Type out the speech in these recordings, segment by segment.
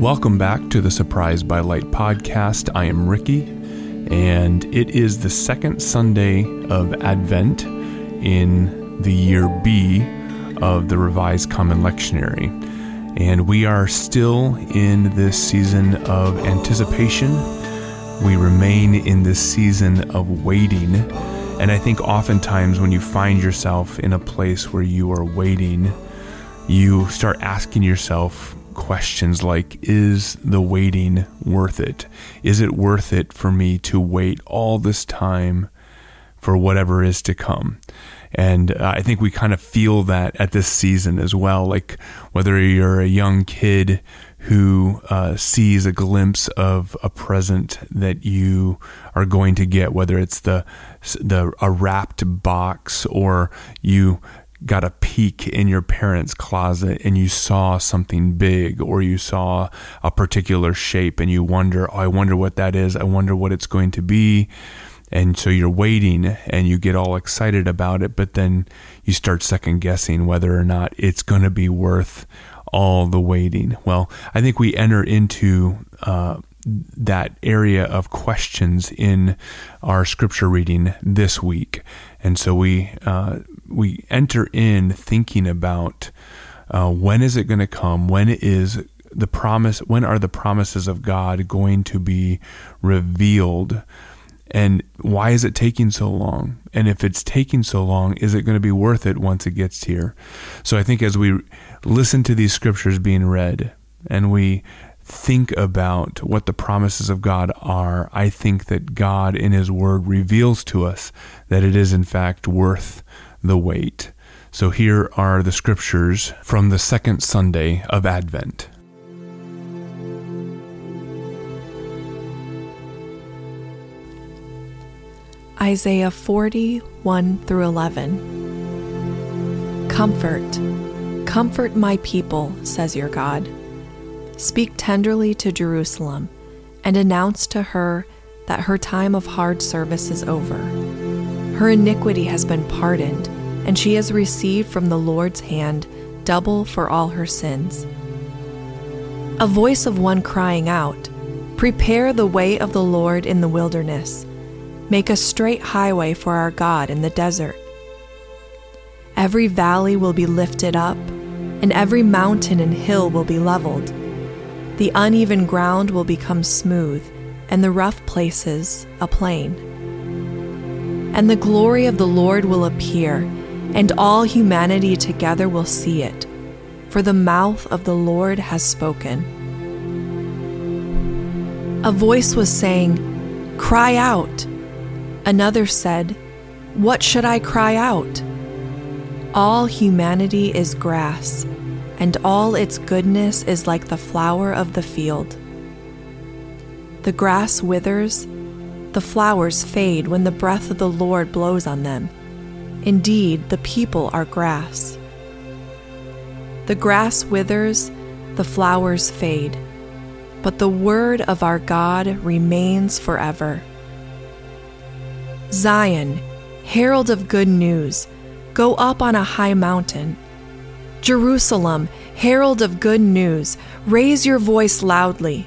Welcome back to the Surprise by Light podcast. I am Ricky, and it is the second Sunday of Advent in the year B of the Revised Common Lectionary. And we are still in this season of anticipation. We remain in this season of waiting. And I think oftentimes when you find yourself in a place where you are waiting, you start asking yourself, questions like Is the waiting worth it? Is it worth it for me to wait all this time for whatever is to come? And uh, I think we kind of feel that at this season as well. Like whether you're a young kid who uh, sees a glimpse of a present that you are going to get, whether it's the the a wrapped box or you got a peek in your parents' closet and you saw something big or you saw a particular shape and you wonder, oh, I wonder what that is. I wonder what it's going to be. And so you're waiting and you get all excited about it, but then you start second guessing whether or not it's going to be worth all the waiting. Well, I think we enter into uh, that area of questions in our scripture reading this week. And so we uh, we enter in thinking about uh, when is it going to come? When is the promise? When are the promises of God going to be revealed? And why is it taking so long? And if it's taking so long, is it going to be worth it once it gets here? So I think as we listen to these scriptures being read and we think about what the promises of God are, I think that God in His Word reveals to us that it is in fact worth the wait. So here are the scriptures from the second Sunday of Advent. Isaiah 40, 1 through 11. Comfort, comfort my people, says your God. Speak tenderly to Jerusalem and announce to her that her time of hard service is over. Her iniquity has been pardoned, and she has received from the Lord's hand double for all her sins. A voice of one crying out, Prepare the way of the Lord in the wilderness Make a straight highway for our God in the desert. Every valley will be lifted up, and every mountain and hill will be leveled. The uneven ground will become smooth, and the rough places a plain. And the glory of the Lord will appear, and all humanity together will see it, for the mouth of the Lord has spoken. A voice was saying, Cry out. Another said, What should I cry out? All humanity is grass, and all its goodness is like the flower of the field. The grass withers, the flowers fade when the breath of the Lord blows on them. Indeed, the people are grass. The grass withers, the flowers fade, but the word of our God remains forever. Zion, herald of good news, go up on a high mountain. Jerusalem, herald of good news, raise your voice loudly.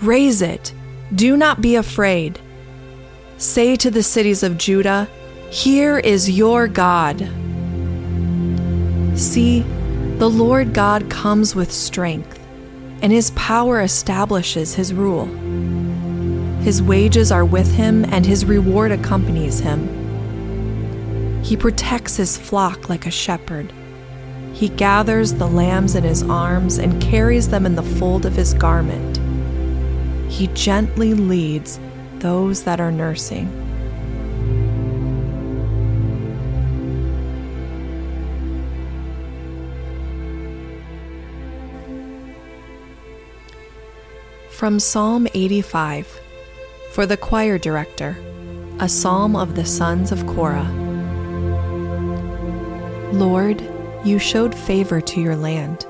Raise it, do not be afraid. Say to the cities of Judah, Here is your God. See, the Lord God comes with strength, and his power establishes his rule. His wages are with him, and his reward accompanies him. He protects his flock like a shepherd. He gathers the lambs in his arms and carries them in the fold of his garment. He gently leads those that are nursing. From Psalm 85 for the choir director, a psalm of the sons of Korah. Lord, you showed favor to your land.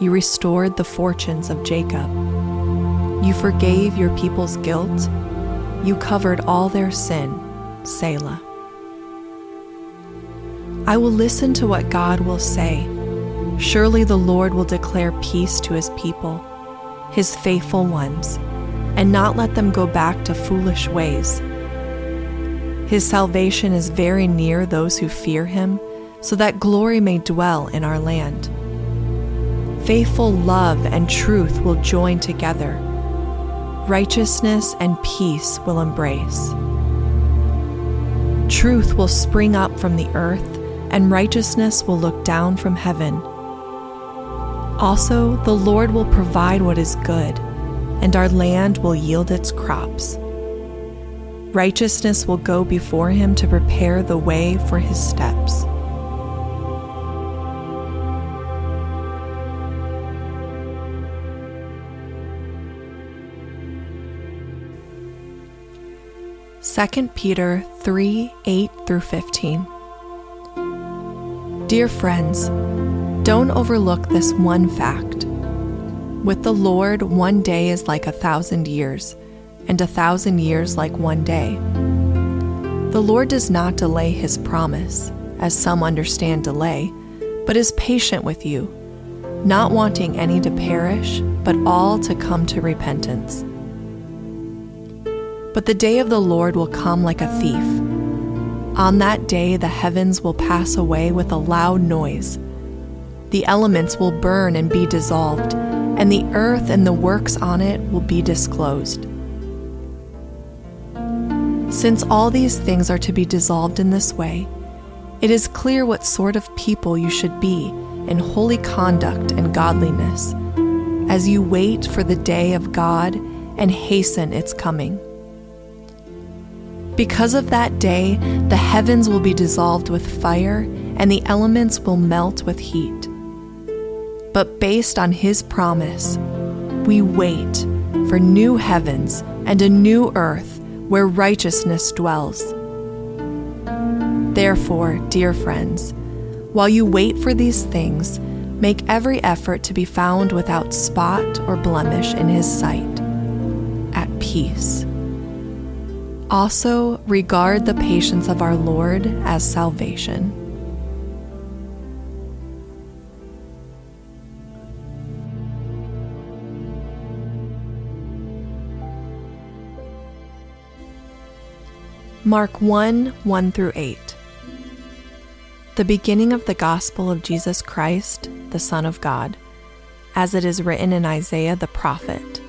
You restored the fortunes of Jacob. You forgave your people's guilt. You covered all their sin. Selah. I will listen to what God will say. Surely the Lord will declare peace to his people. his faithful ones, and not let them go back to foolish ways. His salvation is very near those who fear him, so that glory may dwell in our land. Faithful love and truth will join together. Righteousness and peace will embrace. Truth will spring up from the earth, and righteousness will look down from heaven. Also, the Lord will provide what is good, and our land will yield its crops. Righteousness will go before him to prepare the way for his steps. Second Peter 3 8 through 15. Dear friends, don't overlook this one fact. With the Lord, one day is like a thousand years, and a thousand years like one day. The Lord does not delay his promise, as some understand delay, but is patient with you, not wanting any to perish, but all to come to repentance. But the day of the Lord will come like a thief. On that day, the heavens will pass away with a loud noise. The elements will burn and be dissolved, and the earth and the works on it will be disclosed. Since all these things are to be dissolved in this way, it is clear what sort of people you should be in holy conduct and godliness, as you wait for the day of God and hasten its coming. Because of that day, the heavens will be dissolved with fire, and the elements will melt with heat. But based on his promise, we wait for new heavens and a new earth where righteousness dwells. Therefore, dear friends, while you wait for these things, make every effort to be found without spot or blemish in his sight, at peace also, regard the patience of our Lord as salvation. Mark 1 1 through 8. The beginning of the gospel of Jesus Christ, the Son of God, as it is written in Isaiah the prophet.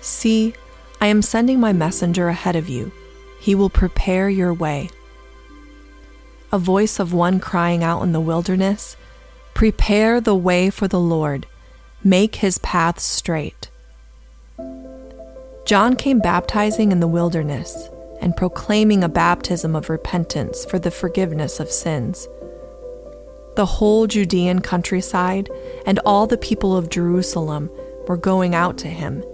See, I am sending my messenger ahead of you. He will prepare your way. A voice of one crying out in the wilderness Prepare the way for the Lord, make his paths straight. John came baptizing in the wilderness and proclaiming a baptism of repentance for the forgiveness of sins. The whole Judean countryside and all the people of Jerusalem were going out to him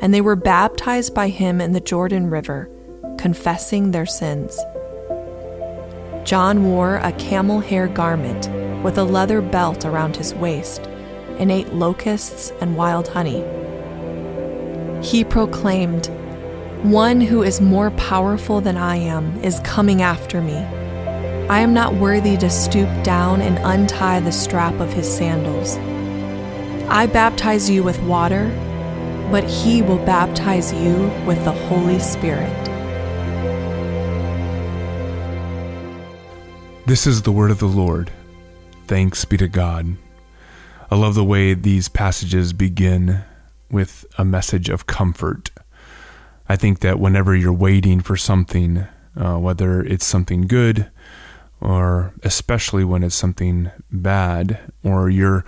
and they were baptized by him in the Jordan River, confessing their sins. John wore a camel hair garment with a leather belt around his waist and ate locusts and wild honey. He proclaimed, One who is more powerful than I am is coming after me. I am not worthy to stoop down and untie the strap of his sandals. I baptize you with water but he will baptize you with the Holy Spirit. This is the word of the Lord. Thanks be to God. I love the way these passages begin with a message of comfort. I think that whenever you're waiting for something, uh, whether it's something good or especially when it's something bad or you're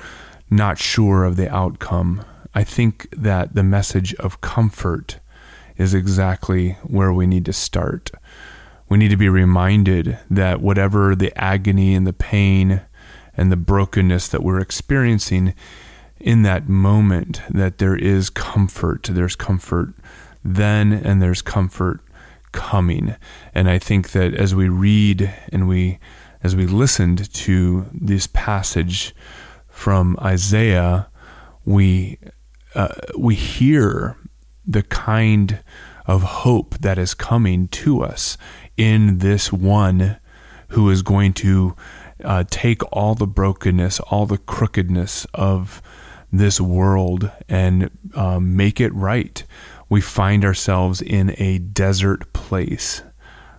not sure of the outcome, I think that the message of comfort is exactly where we need to start. We need to be reminded that whatever the agony and the pain and the brokenness that we're experiencing in that moment, that there is comfort. There's comfort then, and there's comfort coming. And I think that as we read and we as we listened to this passage from Isaiah, we uh, we hear the kind of hope that is coming to us in this one who is going to uh, take all the brokenness, all the crookedness of this world and um, make it right. We find ourselves in a desert place,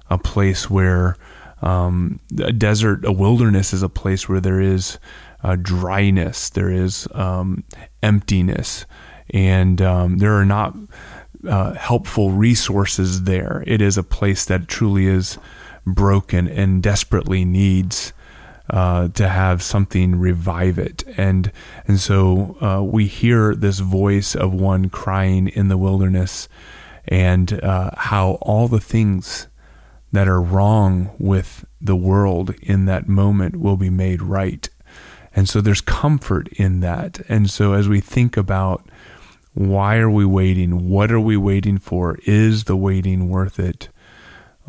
a place where um, a desert, a wilderness is a place where there is uh, dryness, there is um, emptiness, and um, there are not uh, helpful resources there. It is a place that truly is broken and desperately needs uh, to have something revive it. And and so uh, we hear this voice of one crying in the wilderness, and uh, how all the things that are wrong with the world in that moment will be made right. And so there's comfort in that. And so as we think about why are we waiting? What are we waiting for? Is the waiting worth it?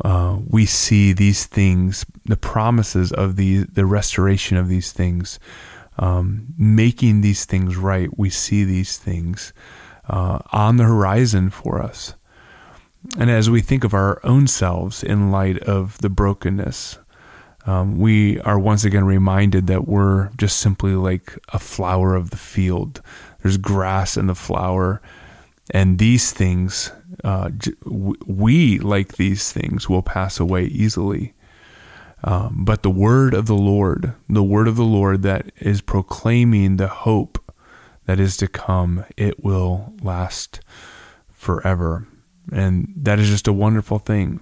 Uh, we see these things, the promises of the the restoration of these things, um, making these things right. We see these things uh, on the horizon for us, and as we think of our own selves in light of the brokenness, um, we are once again reminded that we're just simply like a flower of the field. There's grass in the flower, and these things uh, we, like these things, will pass away easily. Um, but the word of the Lord, the word of the Lord that is proclaiming the hope that is to come, it will last forever. And that is just a wonderful thing.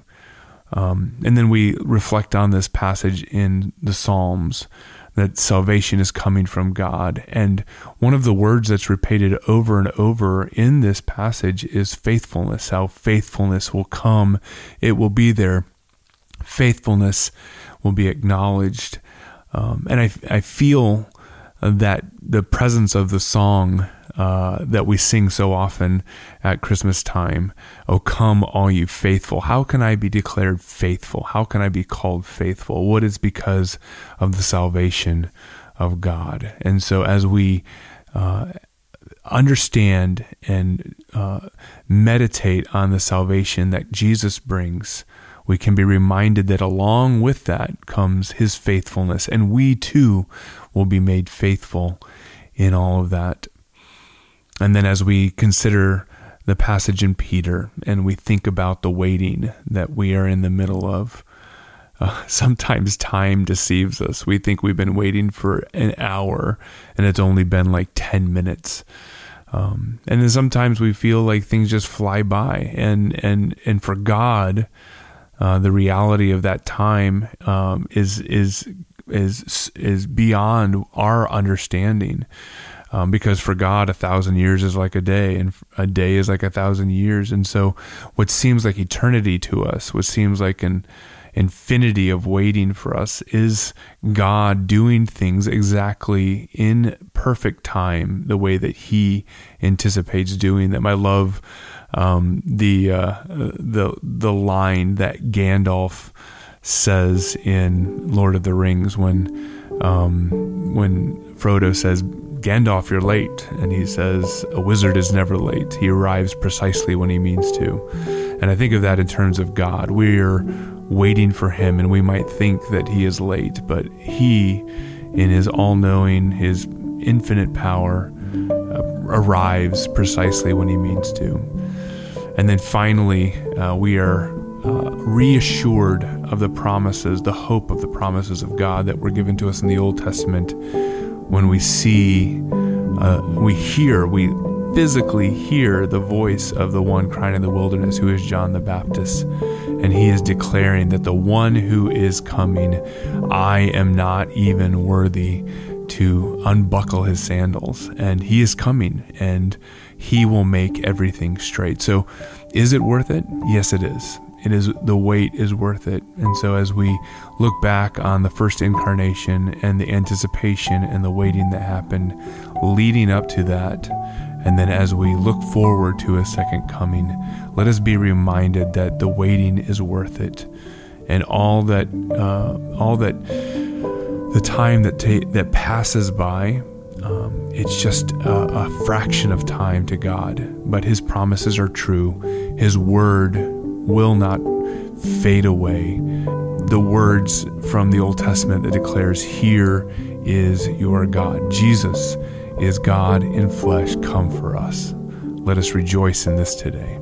Um, and then we reflect on this passage in the Psalms that salvation is coming from God. And one of the words that's repeated over and over in this passage is faithfulness, how faithfulness will come, it will be there. Faithfulness will be acknowledged. Um, and I, I feel that the presence of the song uh, that we sing so often at Christmas time. Oh, come, all you faithful. How can I be declared faithful? How can I be called faithful? What is because of the salvation of God? And so, as we uh, understand and uh, meditate on the salvation that Jesus brings, we can be reminded that along with that comes his faithfulness, and we too will be made faithful in all of that. And then as we consider the passage in Peter and we think about the waiting that we are in the middle of, uh, sometimes time deceives us. We think we've been waiting for an hour and it's only been like 10 minutes. Um, and then sometimes we feel like things just fly by. And, and, and for God, uh, the reality of that time um, is, is, is, is beyond our understanding. Um, because for God, a thousand years is like a day, and a day is like a thousand years. And so, what seems like eternity to us, what seems like an infinity of waiting for us, is God doing things exactly in perfect time, the way that He anticipates doing them. I love um, the uh, the the line that Gandalf says in Lord of the Rings when um, when Frodo says Gandalf, you're late. And he says, A wizard is never late. He arrives precisely when he means to. And I think of that in terms of God. We're waiting for him, and we might think that he is late, but he, in his all knowing, his infinite power, uh, arrives precisely when he means to. And then finally, uh, we are uh, reassured of the promises, the hope of the promises of God that were given to us in the Old Testament when we see, uh, we hear, we physically hear the voice of the one crying in the wilderness, who is John the Baptist. And he is declaring that the one who is coming, I am not even worthy to unbuckle his sandals. And he is coming and he will make everything straight. So, is it worth it? Yes, it is it is the wait is worth it. And so as we look back on the first incarnation and the anticipation and the waiting that happened leading up to that, and then as we look forward to a second coming, let us be reminded that the waiting is worth it, and all that uh, all that the time that ta- that passes by. Um, it's just a, a fraction of time to God, but His promises are true. His word will not fade away. The words from the Old Testament that declares, Here is your God. Jesus is God in flesh come for us. Let us rejoice in this today.